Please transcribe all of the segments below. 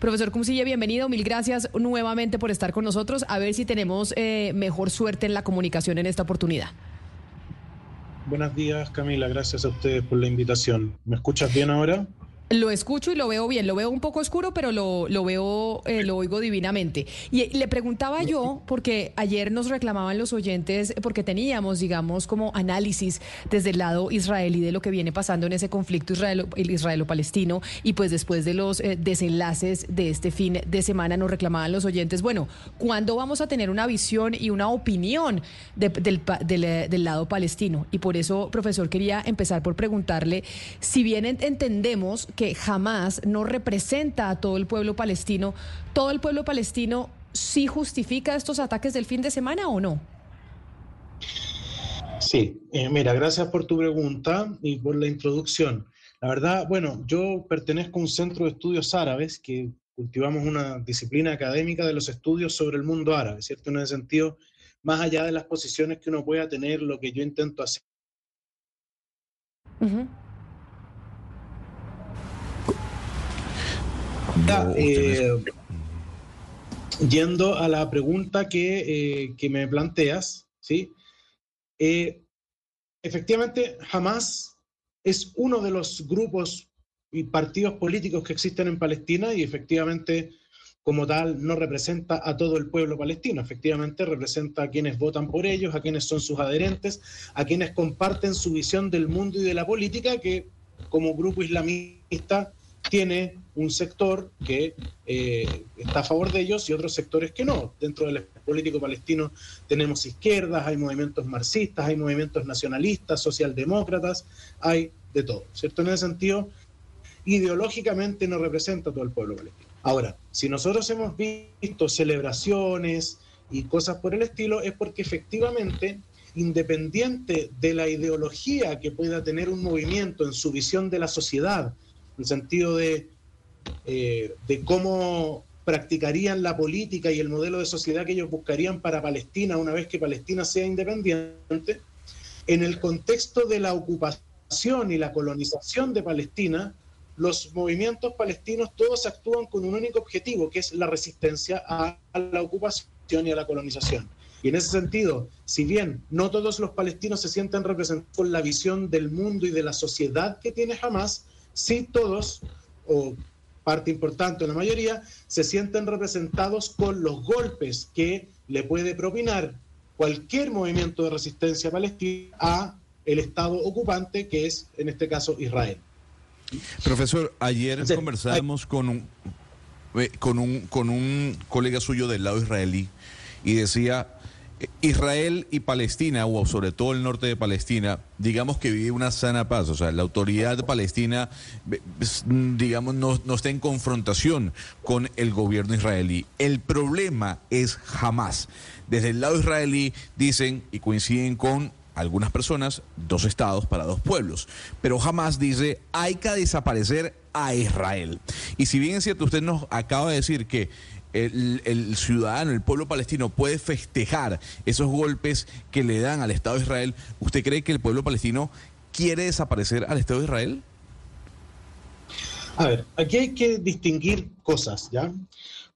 Profesor Cumcilla, bienvenido. Mil gracias nuevamente por estar con nosotros. A ver si tenemos eh, mejor suerte en la comunicación en esta oportunidad. Buenos días, Camila. Gracias a ustedes por la invitación. ¿Me escuchas bien ahora? Lo escucho y lo veo bien. Lo veo un poco oscuro, pero lo, lo veo, eh, lo oigo divinamente. Y le preguntaba yo, porque ayer nos reclamaban los oyentes, porque teníamos, digamos, como análisis desde el lado israelí de lo que viene pasando en ese conflicto israelo-palestino. Y pues después de los eh, desenlaces de este fin de semana, nos reclamaban los oyentes, bueno, ¿cuándo vamos a tener una visión y una opinión del, del lado palestino? Y por eso, profesor, quería empezar por preguntarle si bien entendemos que que jamás no representa a todo el pueblo palestino, ¿todo el pueblo palestino sí justifica estos ataques del fin de semana o no? Sí, eh, mira, gracias por tu pregunta y por la introducción. La verdad, bueno, yo pertenezco a un centro de estudios árabes que cultivamos una disciplina académica de los estudios sobre el mundo árabe, ¿cierto? En ese sentido, más allá de las posiciones que uno pueda tener, lo que yo intento hacer. Eh, yendo a la pregunta que, eh, me planteas, ¿sí? Eh, efectivamente, jamás es uno de los grupos y partidos políticos que existen en Palestina y efectivamente como tal no representa a todo el pueblo palestino, efectivamente representa a quienes votan por ellos, a quienes son sus adherentes, a quienes comparten su visión del mundo y de la política, que como grupo islamista tiene un sector que eh, está a favor de ellos y otros sectores que no. Dentro del político palestino tenemos izquierdas, hay movimientos marxistas, hay movimientos nacionalistas, socialdemócratas, hay de todo, ¿cierto? En ese sentido, ideológicamente no representa a todo el pueblo palestino. Ahora, si nosotros hemos visto celebraciones y cosas por el estilo, es porque efectivamente, independiente de la ideología que pueda tener un movimiento en su visión de la sociedad, en el sentido de eh, de cómo practicarían la política y el modelo de sociedad que ellos buscarían para Palestina una vez que Palestina sea independiente, en el contexto de la ocupación y la colonización de Palestina, los movimientos palestinos todos actúan con un único objetivo, que es la resistencia a la ocupación y a la colonización. Y en ese sentido, si bien no todos los palestinos se sienten representados con la visión del mundo y de la sociedad que tiene Hamas, sí todos, o parte importante, la mayoría, se sienten representados con los golpes que le puede propinar cualquier movimiento de resistencia palestina a el Estado ocupante, que es en este caso Israel. Profesor, ayer conversábamos con un, eh, con, un, con un colega suyo del lado israelí y decía, Israel y Palestina, o sobre todo el norte de Palestina, digamos que vive una sana paz. O sea, la autoridad palestina, digamos, no, no está en confrontación con el gobierno israelí. El problema es jamás. Desde el lado israelí dicen y coinciden con algunas personas, dos estados para dos pueblos. Pero jamás dice, hay que desaparecer a Israel. Y si bien es cierto, usted nos acaba de decir que el, ciudadano, el pueblo palestino puede festejar esos golpes que le dan al Estado de Israel, ¿usted cree que el pueblo palestino quiere desaparecer al Estado de Israel? A ver, aquí hay que distinguir cosas, ¿ya?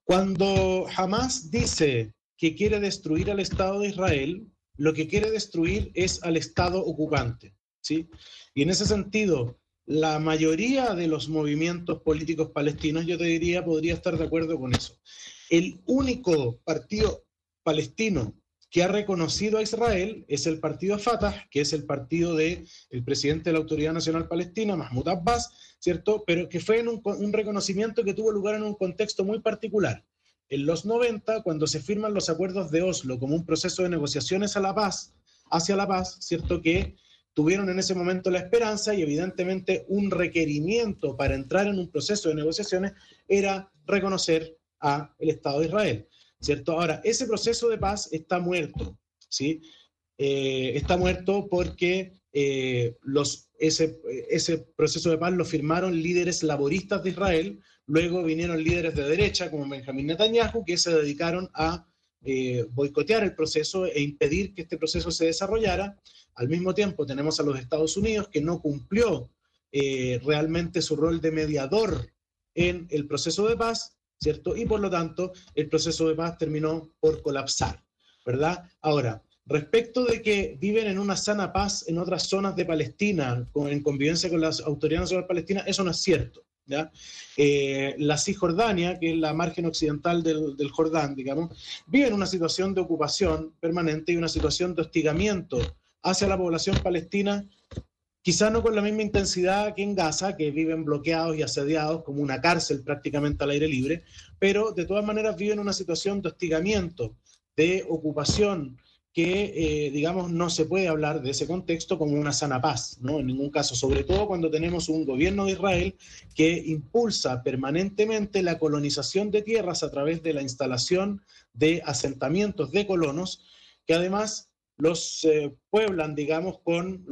Cuando Hamas dice que quiere destruir al Estado de Israel, lo que quiere destruir es al Estado ocupante, ¿sí? Y en ese sentido, la mayoría de los movimientos políticos palestinos, yo te diría, podría estar de acuerdo con eso. El único partido palestino que ha reconocido a Israel es el partido Fatah, que es el partido del el presidente de la Autoridad Nacional Palestina, Mahmoud Abbas, ¿cierto? Pero que fue en un, un reconocimiento que tuvo lugar en un contexto muy particular. En los 90, cuando se firman los acuerdos de Oslo como un proceso de negociaciones a la paz, hacia la paz, ¿cierto? Que tuvieron en ese momento la esperanza y evidentemente un requerimiento para entrar en un proceso de negociaciones era reconocer a el Estado de Israel, ¿cierto? Ahora, ese proceso de paz está muerto, ¿sí? Eh, está muerto porque eh, los, ese, ese proceso de paz lo firmaron líderes laboristas de Israel, luego vinieron líderes de derecha como Benjamín Netanyahu, que se dedicaron a eh, boicotear el proceso e impedir que este proceso se desarrollara, al mismo tiempo tenemos a los Estados Unidos que no cumplió eh, realmente su rol de mediador en el proceso de paz, ¿cierto? Y por lo tanto, el proceso de paz terminó por colapsar, ¿verdad? Ahora, respecto de que viven en una sana paz en otras zonas de Palestina, en convivencia con las autoridades nacionales palestinas, eso no es cierto. Eh, la Cisjordania, que es la margen occidental del, Jordán, digamos, vive en una situación de ocupación permanente y una situación de hostigamiento hacia la población palestina quizá no con la misma intensidad que en Gaza, que viven bloqueados y asediados como una cárcel prácticamente al aire libre, pero de todas maneras viven una situación de hostigamiento, de ocupación, que, eh, digamos, no se puede hablar de ese contexto como una sana paz, ¿no? En ningún caso, sobre todo cuando tenemos un gobierno de Israel que impulsa permanentemente la colonización de tierras a través de la instalación de asentamientos de colonos, que además los eh, pueblan, digamos, con,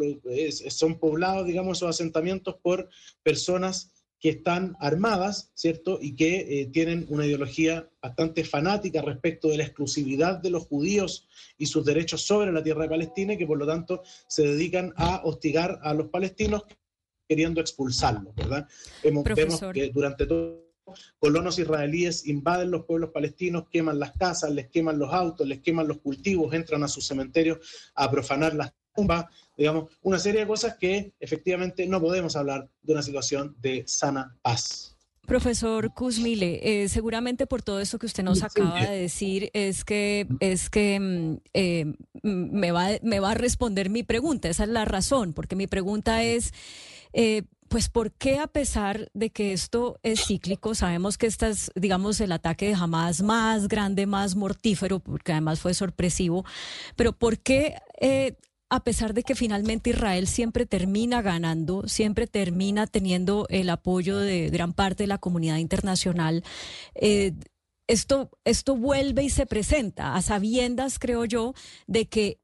son poblados, digamos, esos asentamientos por personas que están armadas, ¿cierto? Y que eh, tienen una ideología bastante fanática respecto de la exclusividad de los judíos y sus derechos sobre la tierra de Palestina y que por lo tanto se dedican a hostigar a los palestinos queriendo expulsarlos, ¿verdad? Hemos, vemos que durante todo colonos israelíes invaden los pueblos palestinos, queman las casas, les queman los autos, les queman los cultivos, entran a sus cementerios a profanar las tumbas, digamos, una serie de cosas que efectivamente no podemos hablar de una situación de sana paz. Profesor Kuzmile, eh, seguramente por todo eso que usted nos acaba de decir es que es que mm, eh, me va me va a responder mi pregunta. Esa es la razón, porque mi pregunta es eh, pues ¿por qué a pesar de que esto es cíclico, sabemos que este es, digamos, el ataque de Hamas más grande, más mortífero, porque además fue sorpresivo, pero ¿por qué... Eh, a pesar de que finalmente Israel siempre termina ganando, siempre termina teniendo el apoyo de gran parte de la comunidad internacional, eh, esto, esto vuelve y se presenta a sabiendas, creo yo, de que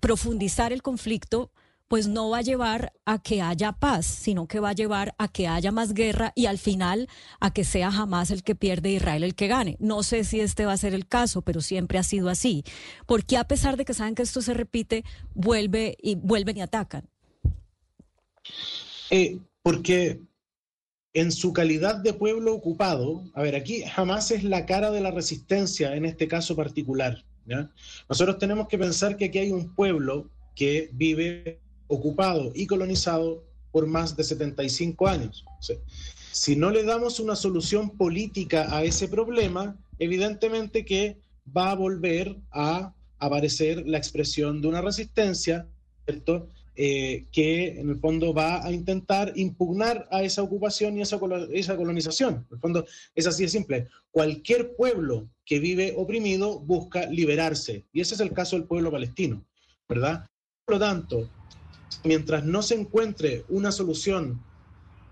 profundizar el conflicto pues no va a llevar a que haya paz, sino que va a llevar a que haya más guerra y al final a que sea jamás el que pierde Israel el que gane. No sé si este va a ser el caso, pero siempre ha sido así. Porque a pesar de que saben que esto se repite, vuelve y vuelven y atacan. Eh, porque en su calidad de pueblo ocupado, a ver, aquí jamás es la cara de la resistencia en este caso particular. Nosotros tenemos que pensar que aquí hay un pueblo que vive ocupado y colonizado por más de 75 años. si no le damos una solución política a ese problema, evidentemente que va a volver a aparecer la expresión de una resistencia, ¿cierto? Eh, que en el fondo va a intentar impugnar a esa ocupación y esa, esa colonización. En el fondo es así de simple. Cualquier pueblo que vive oprimido busca liberarse, y ese es el caso del pueblo palestino, ¿verdad? Por lo tanto, mientras no se encuentre una solución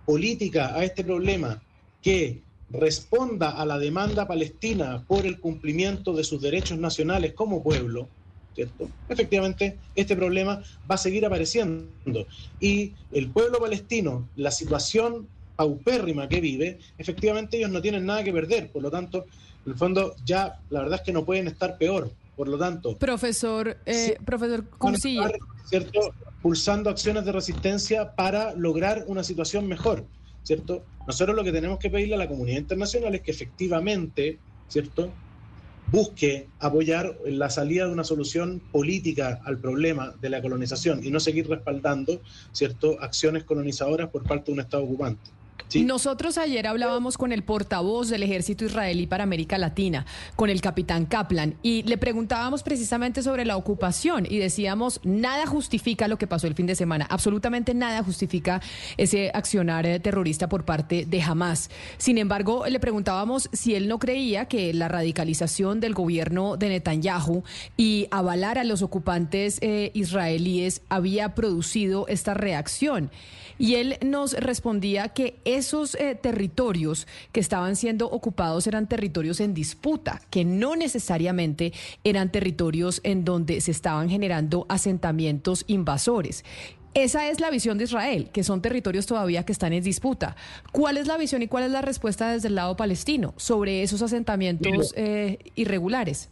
política a este problema que responda a la demanda palestina por el cumplimiento de sus derechos nacionales como pueblo, ¿cierto? Efectivamente, este problema va a seguir apareciendo. Y el pueblo palestino, la situación paupérrima que vive, efectivamente ellos no tienen nada que perder. Por lo tanto, en el fondo ya la verdad es que no pueden estar peor. Por lo tanto... Profesor, eh, profesor ¿cierto? Pulsando acciones de resistencia para lograr una situación mejor, ¿cierto? Nosotros lo que tenemos que pedirle a la comunidad internacional es que efectivamente, ¿cierto? busque apoyar la salida de una solución política al problema de la colonización y no seguir respaldando, ¿cierto?, acciones colonizadoras por parte de un Estado ocupante. Nosotros ayer hablábamos con el portavoz del ejército israelí para América Latina, con el capitán Kaplan, y le preguntábamos precisamente sobre la ocupación y decíamos, nada justifica lo que pasó el fin de semana, absolutamente nada justifica ese accionar eh, terrorista por parte de Hamas. Sin embargo, le preguntábamos si él no creía que la radicalización del gobierno de Netanyahu y avalar a los ocupantes eh, israelíes había producido esta reacción. Y él nos respondía que esos eh, territorios que estaban siendo ocupados eran territorios en disputa, que no necesariamente eran territorios en donde se estaban generando asentamientos invasores. Esa es la visión de Israel, que son territorios todavía que están en disputa. ¿Cuál es la visión y cuál es la respuesta desde el lado palestino sobre esos asentamientos eh, irregulares?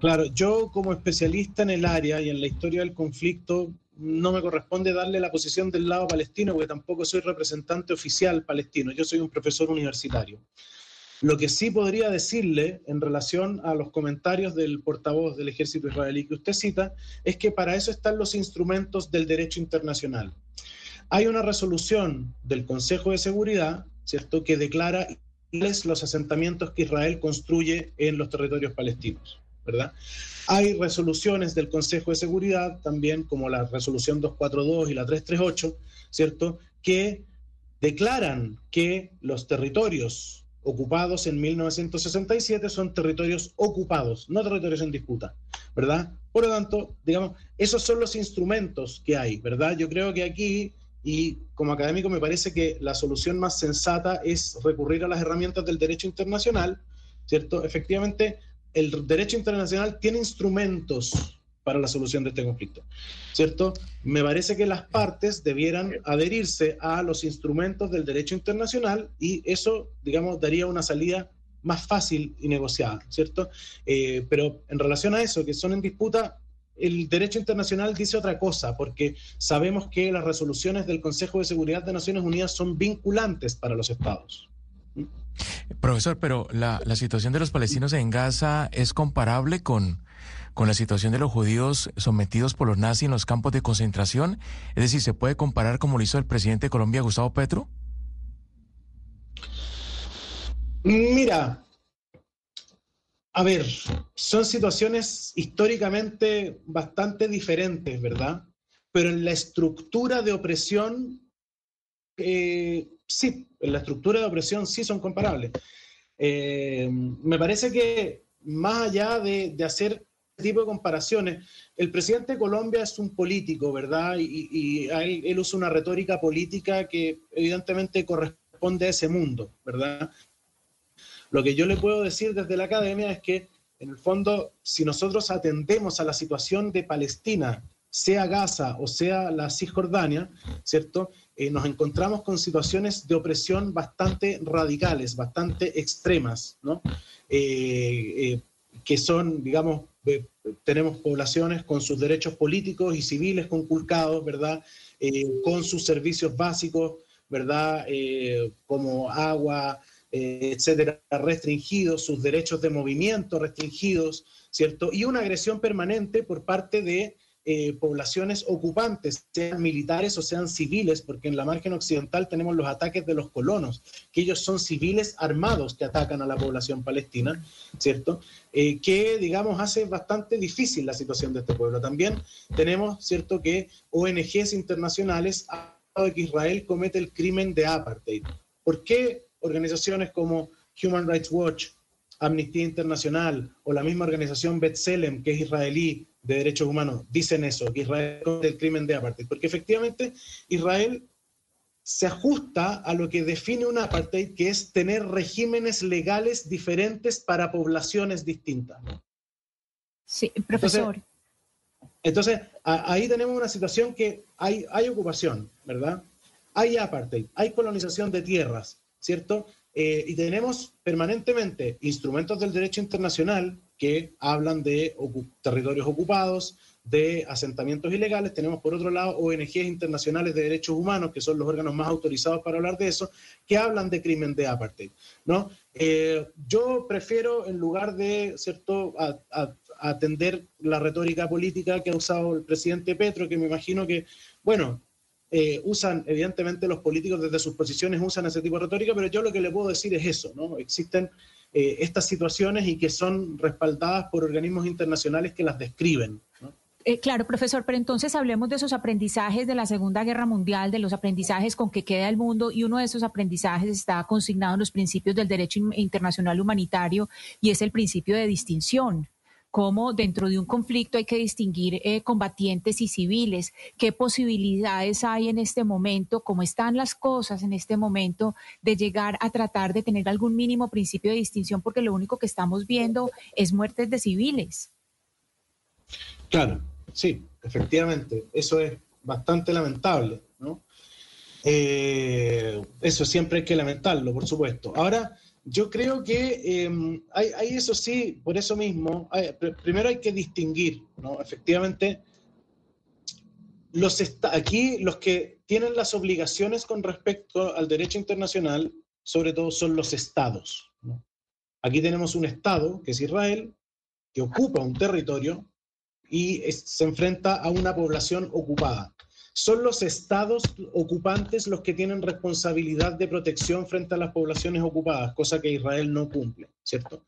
Claro, yo como especialista en el área y en la historia del conflicto, no me corresponde darle la posición del lado palestino, porque tampoco soy representante oficial palestino, yo soy un profesor universitario. Lo que sí podría decirle en relación a los comentarios del portavoz del ejército israelí que usted cita, es que para eso están los instrumentos del derecho internacional. Hay una resolución del Consejo de Seguridad, ¿cierto?, que declara los asentamientos que Israel construye en los territorios palestinos, ¿verdad? Hay resoluciones del Consejo de Seguridad, también como la resolución 242 y la 338, ¿cierto?, que declaran que los territorios ocupados en 1967 son territorios ocupados, no territorios en disputa, ¿verdad? Por lo tanto, digamos, esos son los instrumentos que hay, ¿verdad? Yo creo que aquí, y como académico me parece que la solución más sensata es recurrir a las herramientas del derecho internacional, ¿cierto? Efectivamente, el derecho internacional tiene instrumentos para la solución de este conflicto. ¿Cierto? Me parece que las partes debieran adherirse a los instrumentos del derecho internacional y eso, digamos, daría una salida más fácil y negociada, ¿cierto? Eh, pero en relación a eso, que son en disputa, el derecho internacional dice otra cosa, porque sabemos que las resoluciones del Consejo de Seguridad de Naciones Unidas son vinculantes para los estados. Profesor, pero la, situación de los palestinos en Gaza es comparable con, con la situación de los judíos sometidos por los nazis en los campos de concentración? Es decir, ¿se puede comparar como lo hizo el presidente de Colombia, Gustavo Petro? Mira, a ver, son situaciones históricamente bastante diferentes, ¿verdad? Pero en la estructura de opresión, eh, sí, en la estructura de opresión sí son comparables. Eh, me parece que más allá de, de hacer tipo de comparaciones. El presidente de Colombia es un político, ¿verdad? Y, él, usa una retórica política que evidentemente corresponde a ese mundo, ¿verdad? Lo que yo le puedo decir desde la academia es que, en el fondo, si nosotros atendemos a la situación de Palestina, sea Gaza o sea la Cisjordania, ¿cierto? Eh, nos encontramos con situaciones de opresión bastante radicales, bastante extremas, ¿no? Eh, eh, que son, digamos, tenemos poblaciones con sus derechos políticos y civiles conculcados, ¿verdad? Con sus servicios básicos, ¿verdad? Como agua, etcétera, restringidos, sus derechos de movimiento restringidos, ¿cierto? Y una agresión permanente por parte de eh, poblaciones ocupantes, sean militares o sean civiles, porque en la margen occidental tenemos los ataques de los colonos, que ellos son civiles armados que atacan a la población palestina, ¿cierto? Eh, que, digamos, hace bastante difícil la situación de este pueblo. También tenemos, ¿cierto?, que ONGs internacionales han de que Israel comete el crimen de apartheid. ¿Por qué organizaciones como Human Rights Watch, Amnistía Internacional o la misma organización B'Tselem, que es israelí, de derechos humanos dicen eso, que Israel comete el crimen de apartheid, porque efectivamente Israel se ajusta a lo que define un apartheid, que es tener regímenes legales diferentes para poblaciones distintas. Sí, profesor. Entonces, ahí tenemos una situación que hay, hay ocupación, ¿verdad? Hay apartheid, hay colonización de tierras, ¿cierto? Eh, y tenemos permanentemente instrumentos del derecho internacional que hablan de territorios ocupados, de asentamientos ilegales. Tenemos por otro lado ONGs internacionales de derechos humanos, que son los órganos más autorizados para hablar de eso, que hablan de crimen de apartheid. ¿no? Eh, yo prefiero, en lugar de cierto, atender la retórica política que ha usado el presidente Petro, que me imagino que, bueno, eh, usan, evidentemente los políticos desde sus posiciones usan ese tipo de retórica, pero yo lo que le puedo decir es eso, ¿no? Existen eh, estas situaciones y que son respaldadas por organismos internacionales que las describen. Eh, claro, profesor, pero entonces hablemos de esos aprendizajes de la Segunda Guerra Mundial, de los aprendizajes con que queda el mundo, y uno de esos aprendizajes está consignado en los principios del derecho internacional humanitario y es el principio de distinción cómo dentro de un conflicto hay que distinguir eh, combatientes y civiles, qué posibilidades hay en este momento, cómo están las cosas en este momento de llegar a tratar de tener algún mínimo principio de distinción, porque lo único que estamos viendo es muertes de civiles. Claro, sí, efectivamente, eso es bastante lamentable, ¿no? Eh, eso siempre hay que lamentarlo, por supuesto. Ahora, yo creo que em, hay, eso sí, por eso mismo, primero hay que distinguir, ¿no? Efectivamente, los aquí los que tienen las obligaciones con respecto al derecho internacional, sobre todo son los estados. Aquí tenemos un estado, que es Israel, que ocupa un territorio y se enfrenta a una población ocupada. Son los estados ocupantes los que tienen responsabilidad de protección frente a las poblaciones ocupadas, cosa que Israel no cumple, ¿cierto?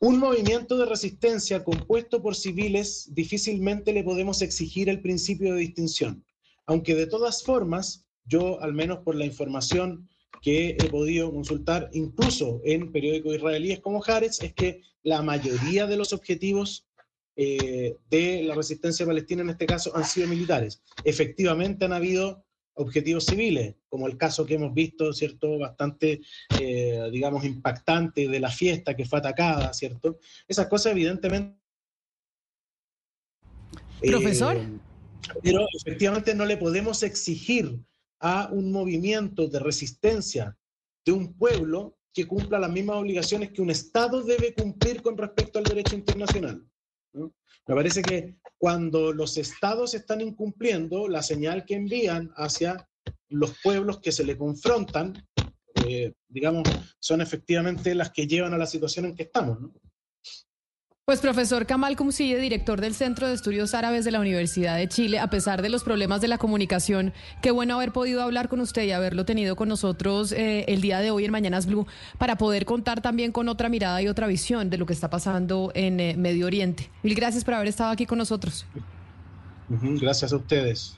Un movimiento de resistencia compuesto por civiles difícilmente le podemos exigir el principio de distinción, aunque de todas formas, yo al menos por la información que he podido consultar incluso en periódicos israelíes como Haaretz, es que la mayoría de los objetivos eh, de la resistencia palestina en este caso han sido militares. Efectivamente han habido objetivos civiles, como el caso que hemos visto, ¿cierto? Bastante, eh, digamos, impactante de la fiesta que fue atacada, ¿cierto? Esas cosas evidentemente... Profesor. Eh, pero efectivamente no le podemos exigir a un movimiento de resistencia de un pueblo que cumpla las mismas obligaciones que un Estado debe cumplir con respecto al derecho internacional. Me parece que cuando los estados están incumpliendo, la señal que envían hacia los pueblos que se le confrontan, eh, digamos, son efectivamente las que llevan a la situación en que estamos. Pues profesor Kamal Kumsiye, director del Centro de Estudios Árabes de la Universidad de Chile, a pesar de los problemas de la comunicación, qué bueno haber podido hablar con usted y haberlo tenido con nosotros eh, el día de hoy en Mañanas Blue para poder contar también con otra mirada y otra visión de lo que está pasando en eh, Medio Oriente. Mil gracias por haber estado aquí con nosotros. Gracias a ustedes.